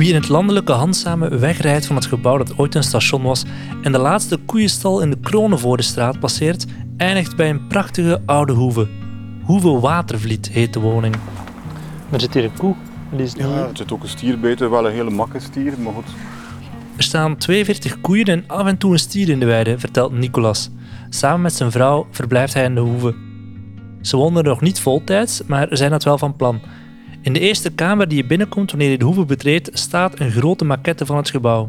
Wie in het landelijke handzame wegrijdt van het gebouw dat ooit een station was en de laatste koeienstal in de Kronenvoordestraat passeert, eindigt bij een prachtige oude hoeve. Hoeve Watervliet heet de woning. Er zit hier een koe. Die is Ja, er zit ook een stier buiten, wel een hele makke stier, maar goed. Er staan 42 koeien en af en toe een stier in de weide, vertelt Nicolas. Samen met zijn vrouw verblijft hij in de hoeve. Ze wonen er nog niet voltijds, maar zijn dat wel van plan. In de eerste kamer die je binnenkomt wanneer je de hoeve betreedt, staat een grote maquette van het gebouw.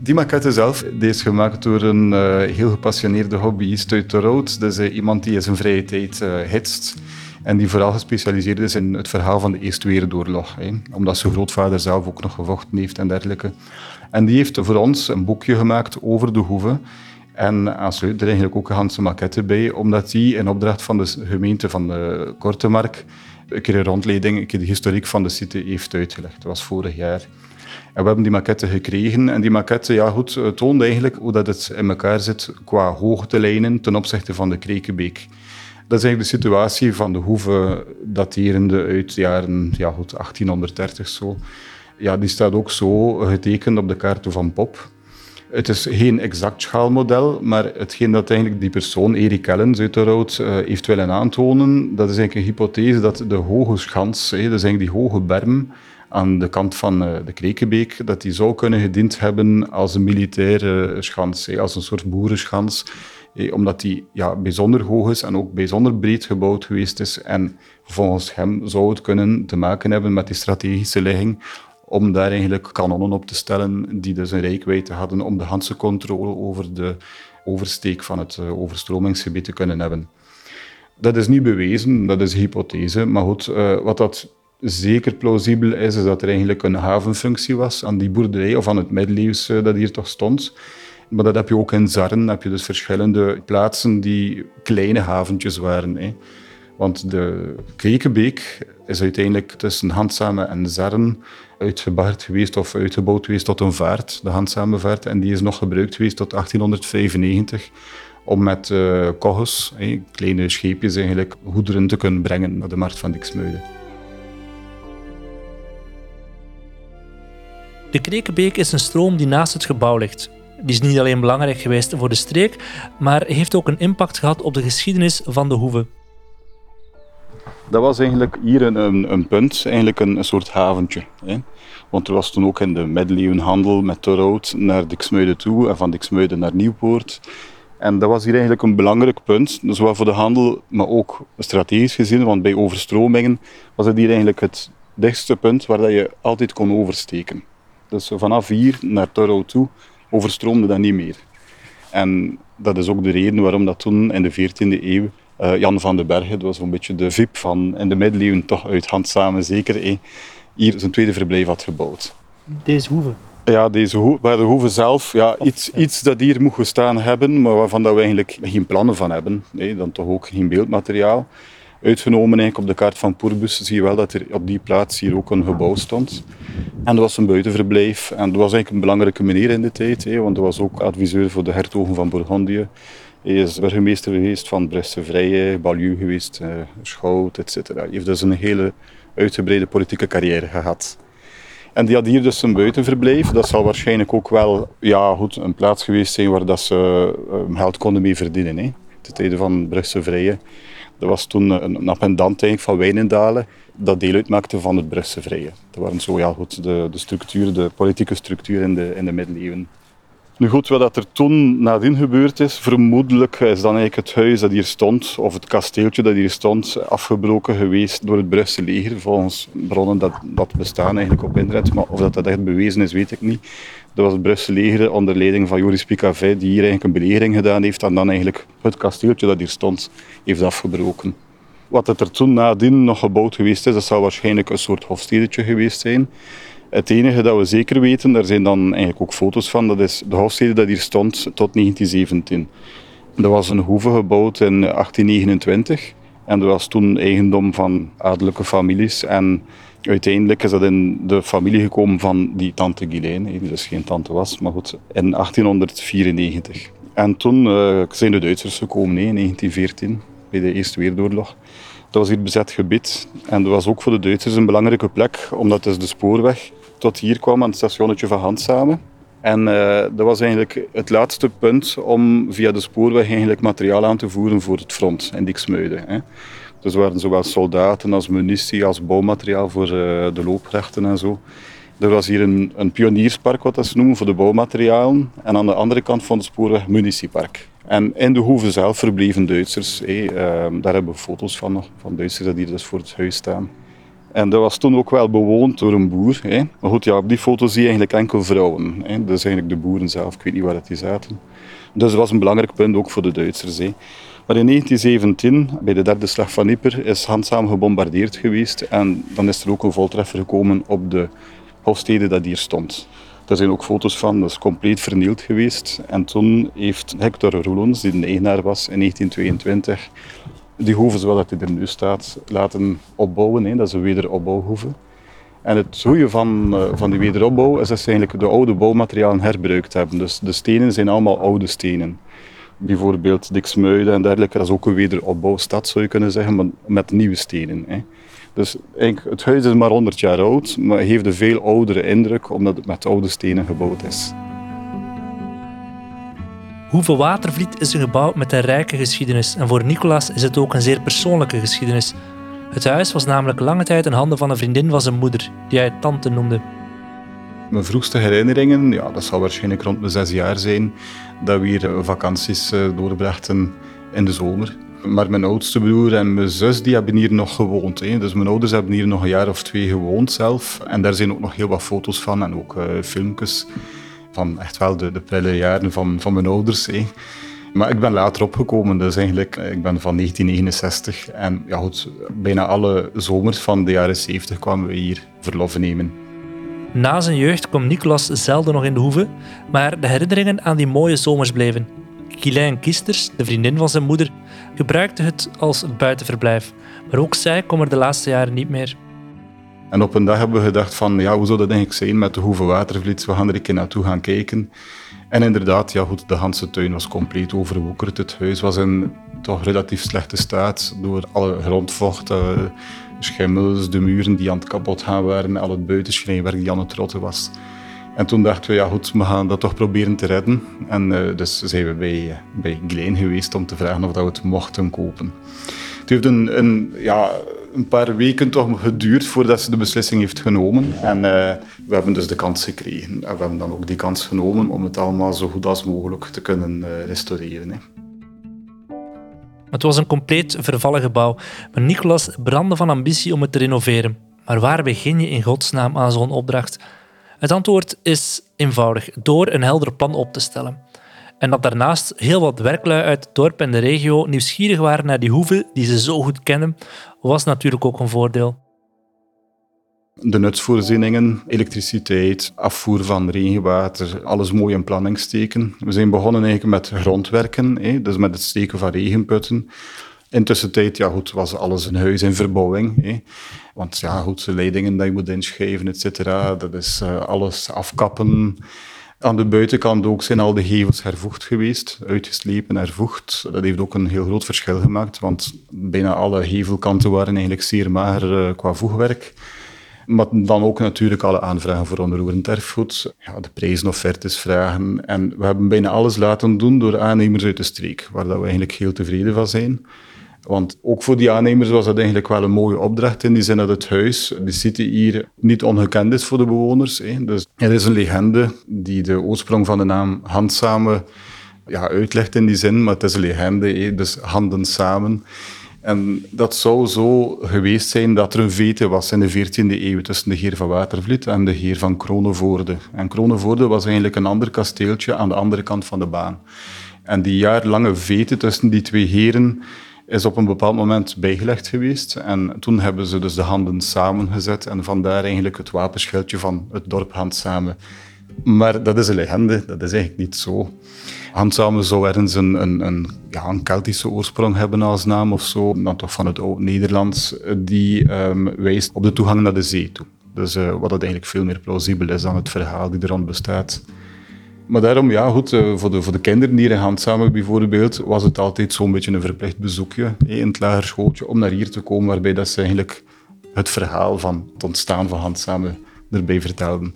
Die maquette zelf die is gemaakt door een eh, heel gepassioneerde hobbyist uit de Rood. Is eh, iemand die in zijn vrije tijd uh, hitst. En die vooral gespecialiseerd is in het verhaal van de Eerste Wereldoorlog. Hè. Omdat zijn grootvader zelf ook nog gevochten heeft en dergelijke. En die heeft voor ons een boekje gemaakt over de hoeve. En aansluit er eigenlijk ook een Hanse maquette bij, omdat die in opdracht van de gemeente van Kortemark een keer een rondleiding, een keer de historiek van de site heeft uitgelegd. Dat was vorig jaar. En we hebben die maquette gekregen. En die maquette ja, goed, toont eigenlijk hoe dat het in elkaar zit qua hoogtelijnen ten opzichte van de Krekenbeek. Dat is eigenlijk de situatie van de hoeve daterende uit de jaren ja, goed, 1830 zo. Ja, die staat ook zo getekend op de kaarten van Pop. Het is geen exact schaalmodel, maar hetgeen dat eigenlijk die persoon, Erik Ellens uit de Rood, uh, heeft willen aantonen, dat is eigenlijk een hypothese dat de hoge schans, is eigenlijk die hoge berm aan de kant van uh, de Krekenbeek, dat die zou kunnen gediend hebben als een militaire schans, als een soort boerenschans, omdat die ja, bijzonder hoog is en ook bijzonder breed gebouwd geweest is. En volgens hem zou het kunnen te maken hebben met die strategische ligging om daar eigenlijk kanonnen op te stellen die dus een rijkwijde hadden om de Hanse controle over de oversteek van het uh, overstromingsgebied te kunnen hebben. Dat is niet bewezen, dat is een hypothese, maar goed, uh, wat dat zeker plausibel is, is dat er eigenlijk een havenfunctie was aan die boerderij, of aan het middeleeuws uh, dat hier toch stond. Maar dat heb je ook in Zarren, heb je dus verschillende plaatsen die kleine haventjes waren. Hè. Want de Krekenbeek is uiteindelijk tussen Handzame en Zarren uitgebaard geweest of uitgebouwd geweest tot een vaart, de Handzame. En die is nog gebruikt geweest tot 1895 om met uh, kogels, eh, kleine scheepjes eigenlijk, goederen te kunnen brengen naar de markt van Diksmuiden. De Krekenbeek is een stroom die naast het gebouw ligt. Die is niet alleen belangrijk geweest voor de streek, maar heeft ook een impact gehad op de geschiedenis van de hoeve. Dat was eigenlijk hier een, een, een punt, eigenlijk een, soort haventje. Hè. Want er was toen ook in de middeleeuwen handel met Torhout naar Diksmuiden toe en van Diksmuiden naar Nieuwpoort. En dat was hier eigenlijk een belangrijk punt, zowel voor de handel, maar ook strategisch gezien, want bij overstromingen was het hier eigenlijk het dichtste punt waar dat je altijd kon oversteken. Dus vanaf hier naar Torhout toe overstroomde dat niet meer. En dat is ook de reden waarom dat toen in de 14e eeuw uh, Jan van den Bergen, dat was zo'n beetje de VIP van in de middeleeuwen, toch uit hand samen zeker, eh, hier zijn tweede verblijf had gebouwd. Deze hoeve? Ja, deze hoeve, bij de hoeve zelf, ja, iets, iets dat hier moet gestaan hebben, maar waarvan dat we eigenlijk geen plannen van hebben. Nee, dan toch ook geen beeldmateriaal. Uitgenomen eigenlijk op de kaart van Pourbus zie je wel dat er op die plaats hier ook een gebouw stond. En dat was een buitenverblijf. En dat was eigenlijk een belangrijke meneer in de tijd, hè, want dat was ook adviseur voor de hertogen van Bourgondië. Hij is burgemeester geweest van Bresse-Vrije, Balieu geweest, uh, Schout, etc. Hij heeft dus een hele uitgebreide politieke carrière gehad. En die had hier dus een buitenverblijf. Dat zal waarschijnlijk ook wel ja, goed, een plaats geweest zijn waar dat ze uh, geld konden mee verdienen. Hè. De tijden van Bresse-Vrije. Dat was toen een, een appendant van Wijnendalen dat deel uitmaakte van het Bresse-Vrije. Dat waren zo ja, goed, de, de structuur, de politieke structuur in de, in de middeleeuwen. Nu goed, wat er toen nadien gebeurd is, vermoedelijk is dan eigenlijk het huis dat hier stond, of het kasteeltje dat hier stond, afgebroken geweest door het Brusselse leger, volgens bronnen dat, dat bestaan eigenlijk op internet. Maar of dat, dat echt bewezen is, weet ik niet. Dat was het Brusselse leger onder leiding van Joris Picavet, die hier eigenlijk een belegering gedaan heeft en dan eigenlijk het kasteeltje dat hier stond, heeft afgebroken. Wat er toen nadien nog gebouwd geweest is, dat zou waarschijnlijk een soort hofstedetje geweest zijn. Het enige dat we zeker weten, daar zijn dan eigenlijk ook foto's van, dat is de hofstede dat hier stond tot 1917. Dat was een hoeve gebouwd in 1829 en dat was toen eigendom van adellijke families. En uiteindelijk is dat in de familie gekomen van die tante Guilaine, die dus geen tante was, maar goed, in 1894. En toen uh, zijn de Duitsers gekomen in 1914, bij de Eerste Wereldoorlog. Dat was hier bezet gebied en dat was ook voor de Duitsers een belangrijke plek, omdat dus de spoorweg tot hier kwam aan het stationnetje van Handsamen. En uh, dat was eigenlijk het laatste punt om via de spoorweg eigenlijk materiaal aan te voeren voor het front in Dixmuiden. Hè. Dus er waren zowel soldaten als munitie, als bouwmateriaal voor uh, de looprechten en zo. Er was hier een, een pionierspark, wat dat ze noemen, voor de bouwmaterialen. En aan de andere kant van de spoorweg munitiepark. En in de hoeve zelf verbleven Duitsers. Uh, daar hebben we foto's van nog, van Duitsers die dus voor het huis staan. En dat was toen ook wel bewoond door een boer. Hè. Maar goed, ja, op die foto zie je eigenlijk enkel vrouwen. Hè. Dat is eigenlijk de boeren zelf, ik weet niet waar het die zaten. Dus dat was een belangrijk punt ook voor de Duitsers. Hè. Maar in 1917, bij de derde slag van Ypres, is Handzaam gebombardeerd geweest. En dan is er ook een voltreffer gekomen op de hofstede dat hier stond. Daar zijn ook foto's van, dat is compleet vernield geweest. En toen heeft Hector Roelons, die de eigenaar was in 1922, die hoeve zoals hij er nu staat, laten opbouwen. Hè. Dat is een wederopbouwhoeve. En het goede van, uh, van die wederopbouw is dat ze eigenlijk de oude bouwmaterialen herbruikt hebben. Dus de stenen zijn allemaal oude stenen. Bijvoorbeeld Dixmuiden en dergelijke, dat is ook een wederopbouwstad zou je kunnen zeggen, maar met nieuwe stenen. Hè. Dus het huis is maar 100 jaar oud, maar heeft een veel oudere indruk omdat het met oude stenen gebouwd is. Hoeve Watervliet is een gebouw met een rijke geschiedenis en voor Nicolas is het ook een zeer persoonlijke geschiedenis. Het huis was namelijk lange tijd in handen van een vriendin van zijn moeder, die hij tante noemde. Mijn vroegste herinneringen, ja, dat zal waarschijnlijk rond mijn zes jaar zijn, dat we hier vakanties eh, doorbrachten in de zomer. Maar mijn oudste broer en mijn zus die hebben hier nog gewoond. Hè. Dus mijn ouders hebben hier nog een jaar of twee gewoond zelf. En daar zijn ook nog heel wat foto's van en ook uh, filmpjes van echt wel de, de prille jaren van, van mijn ouders. Maar ik ben later opgekomen, dus eigenlijk, eh, ik ben van 1969. En ja goed, bijna alle zomers van de jaren 70 kwamen we hier verlof nemen. Na zijn jeugd kwam Nicolas zelden nog in de hoeve, maar de herinneringen aan die mooie zomers bleven. Ghislaine Kisters, de vriendin van zijn moeder, gebruikte het als buitenverblijf. Maar ook zij kwam er de laatste jaren niet meer. En op een dag hebben we gedacht van, ja, hoe zou dat eigenlijk zijn met de Hoeve Watervliet? We gaan er een keer naartoe gaan kijken. En inderdaad, ja goed, de Hanse tuin was compleet overwoekerd. Het huis was in toch relatief slechte staat door alle grondvocht, schimmels, de muren die aan het kapot gaan waren, al het buitenschrijnwerk die aan het rotten was. En toen dachten we, ja goed, we gaan dat toch proberen te redden. En uh, dus zijn we bij, uh, bij Glein geweest om te vragen of dat we het mochten kopen. Het heeft een, een, ja, een paar weken toch geduurd voordat ze de beslissing heeft genomen. En uh, we hebben dus de kans gekregen. En we hebben dan ook die kans genomen om het allemaal zo goed als mogelijk te kunnen restaureren. Hè. Het was een compleet vervallen gebouw, maar Nicolas brandde van ambitie om het te renoveren. Maar waar begin je in godsnaam aan zo'n opdracht? Het antwoord is eenvoudig, door een helder plan op te stellen. En dat daarnaast heel wat werklui uit het dorp en de regio nieuwsgierig waren naar die hoeve die ze zo goed kennen, was natuurlijk ook een voordeel. De nutsvoorzieningen, elektriciteit, afvoer van regenwater, alles mooi in planning steken. We zijn begonnen eigenlijk met grondwerken, dus met het steken van regenputten. Intussen tijd, ja goed, was alles een huis in verbouwing. Want ja goed, de leidingen die je moet inschrijven, et cetera, dat is uh, alles afkappen. Aan de buitenkant ook zijn al de gevels hervoegd geweest, uitgeslepen, hervoegd. Dat heeft ook een heel groot verschil gemaakt, want bijna alle gevelkanten waren eigenlijk zeer mager uh, qua voegwerk. Maar dan ook natuurlijk alle aanvragen voor onroerend erfgoed, ja, de prijzenoffertes vragen. En we hebben bijna alles laten doen door aannemers uit de streek, waar dat we eigenlijk heel tevreden van zijn. Want ook voor die aannemers was dat eigenlijk wel een mooie opdracht in die zin dat het huis, de city hier, niet ongekend is voor de bewoners. Hè. Dus er is een legende die de oorsprong van de naam Handsame ja, uitlegt in die zin, maar het is een legende, dus handen samen. En dat zou zo geweest zijn dat er een vete was in de 14e eeuw tussen de heer van Watervliet en de heer van Kronevoorde. En Kronevoorde was eigenlijk een ander kasteeltje aan de andere kant van de baan. En die jaarlange vete tussen die twee heren is op een bepaald moment bijgelegd geweest. En toen hebben ze dus de handen samengezet en vandaar eigenlijk het wapenschildje van het dorp Handsamen. Maar dat is een legende, dat is eigenlijk niet zo. Handsamen zou ergens een, een, een, Keltische oorsprong hebben als naam of zo, dan toch van het Oud-Nederlands, die um, wijst op de toegang naar de zee toe. Dus uh, wat dat eigenlijk veel meer plausibel is dan het verhaal die er rond bestaat. Maar daarom, ja, goed, eh, voor de, voor de kinderen hier in Handsamen bijvoorbeeld, was het altijd zo'n beetje een verplicht bezoekje in het lagerschooltje om naar hier te komen, waarbij dat ze eigenlijk het verhaal van het ontstaan van Handsamen erbij vertelden.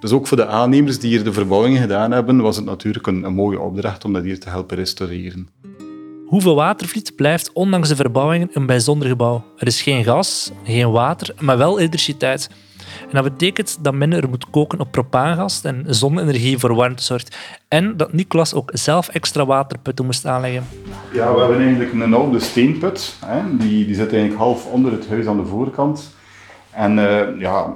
Dus ook voor de aannemers die hier de verbouwingen gedaan hebben, was het natuurlijk een, een mooie opdracht om dat hier te helpen restaureren. Hoeveel Watervliet blijft ondanks de verbouwingen een bijzonder gebouw. Er is geen gas, geen water, maar wel elektriciteit. En dat betekent dat men er moet koken op propaangas en zonne-energie voor warmte zorgt. En dat Nicolas ook zelf extra waterputten moest aanleggen. Ja, we hebben eigenlijk een oude steenput. Hè. Die, die zit eigenlijk half onder het huis aan de voorkant. En uh, ja,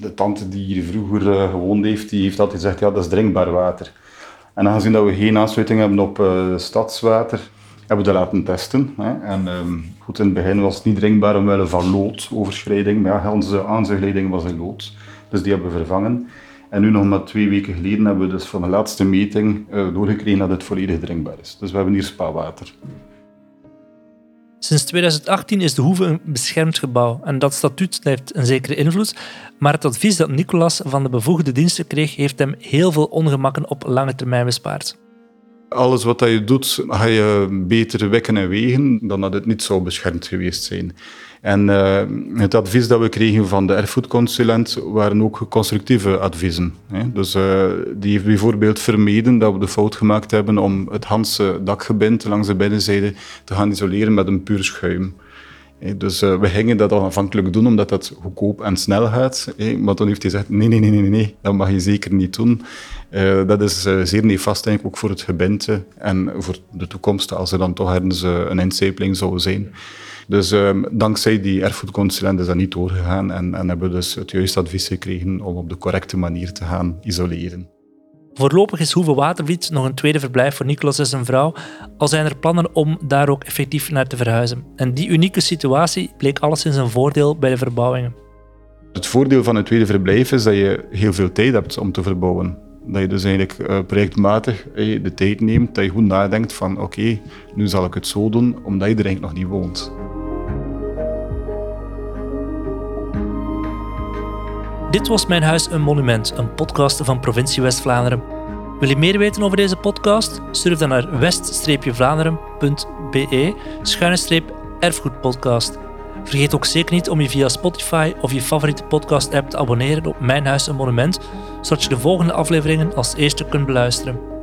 de tante die hier vroeger uh, gewoond heeft, die heeft altijd gezegd, ja, dat is drinkbaar water. En aangezien dat we geen aansluiting hebben op uh, stadswater, hebben we dat laten testen. En um, goed, in het begin was het niet drinkbaar omwille van loodoverschrijding, maar ja, onze aanzuigleiding was in lood. Dus die hebben we vervangen. En nu nog maar twee weken geleden hebben we dus van de laatste meting uh, doorgekregen dat het volledig drinkbaar is. Dus we hebben hier spaarwater. Sinds 2018 is de Hoeve een beschermd gebouw en dat statuut heeft een zekere invloed, maar het advies dat Nicolas van de bevoegde diensten kreeg, heeft hem heel veel ongemakken op lange termijn bespaard. Alles wat je doet, ga je beter wekken en wegen dan dat het niet zou beschermd geweest zijn. En uh, het advies dat we kregen van de erfgoedconsulent waren ook constructieve adviezen. Hè. Dus uh, die heeft bijvoorbeeld vermeden dat we de fout gemaakt hebben om het Hanse dakgebind langs de binnenzijde te gaan isoleren met een puur schuim. Dus uh, we gingen dat aanvankelijk doen omdat dat goedkoop en snel gaat. Maar toen heeft hij gezegd, nee, nee, nee, nee, nee, dat mag je zeker niet doen. Uh, dat is uh, zeer nefast eigenlijk ook voor het gebinte en voor de toekomst als er dan toch ergens een incijpeling zou zijn. Dus um, dankzij die erfgoedconsulent is dat niet doorgegaan en, en hebben we dus het juiste advies gekregen om op de correcte manier te gaan isoleren. Voorlopig is Hoeve Watervliet nog een tweede verblijf voor Nicolas en zijn vrouw, al zijn er plannen om daar ook effectief naar te verhuizen. En die unieke situatie bleek alleszins een voordeel bij de verbouwingen. Het voordeel van het tweede verblijf is dat je heel veel tijd hebt om te verbouwen. Dat je dus eigenlijk uh, projectmatig uh, de tijd neemt, dat je goed nadenkt van oké, nu zal ik het zo doen, omdat je er eigenlijk nog niet woont. Dit was Mijn Huis een Monument, een podcast van Provincie West-Vlaanderen. Wil je meer weten over deze podcast? Surf dan naar west-vlaanderen.be erfgoedpodcast. Vergeet ook zeker niet om je via Spotify of je favoriete podcast-app te abonneren op Mijn Huis een Monument, zodat je de volgende afleveringen als eerste kunt beluisteren.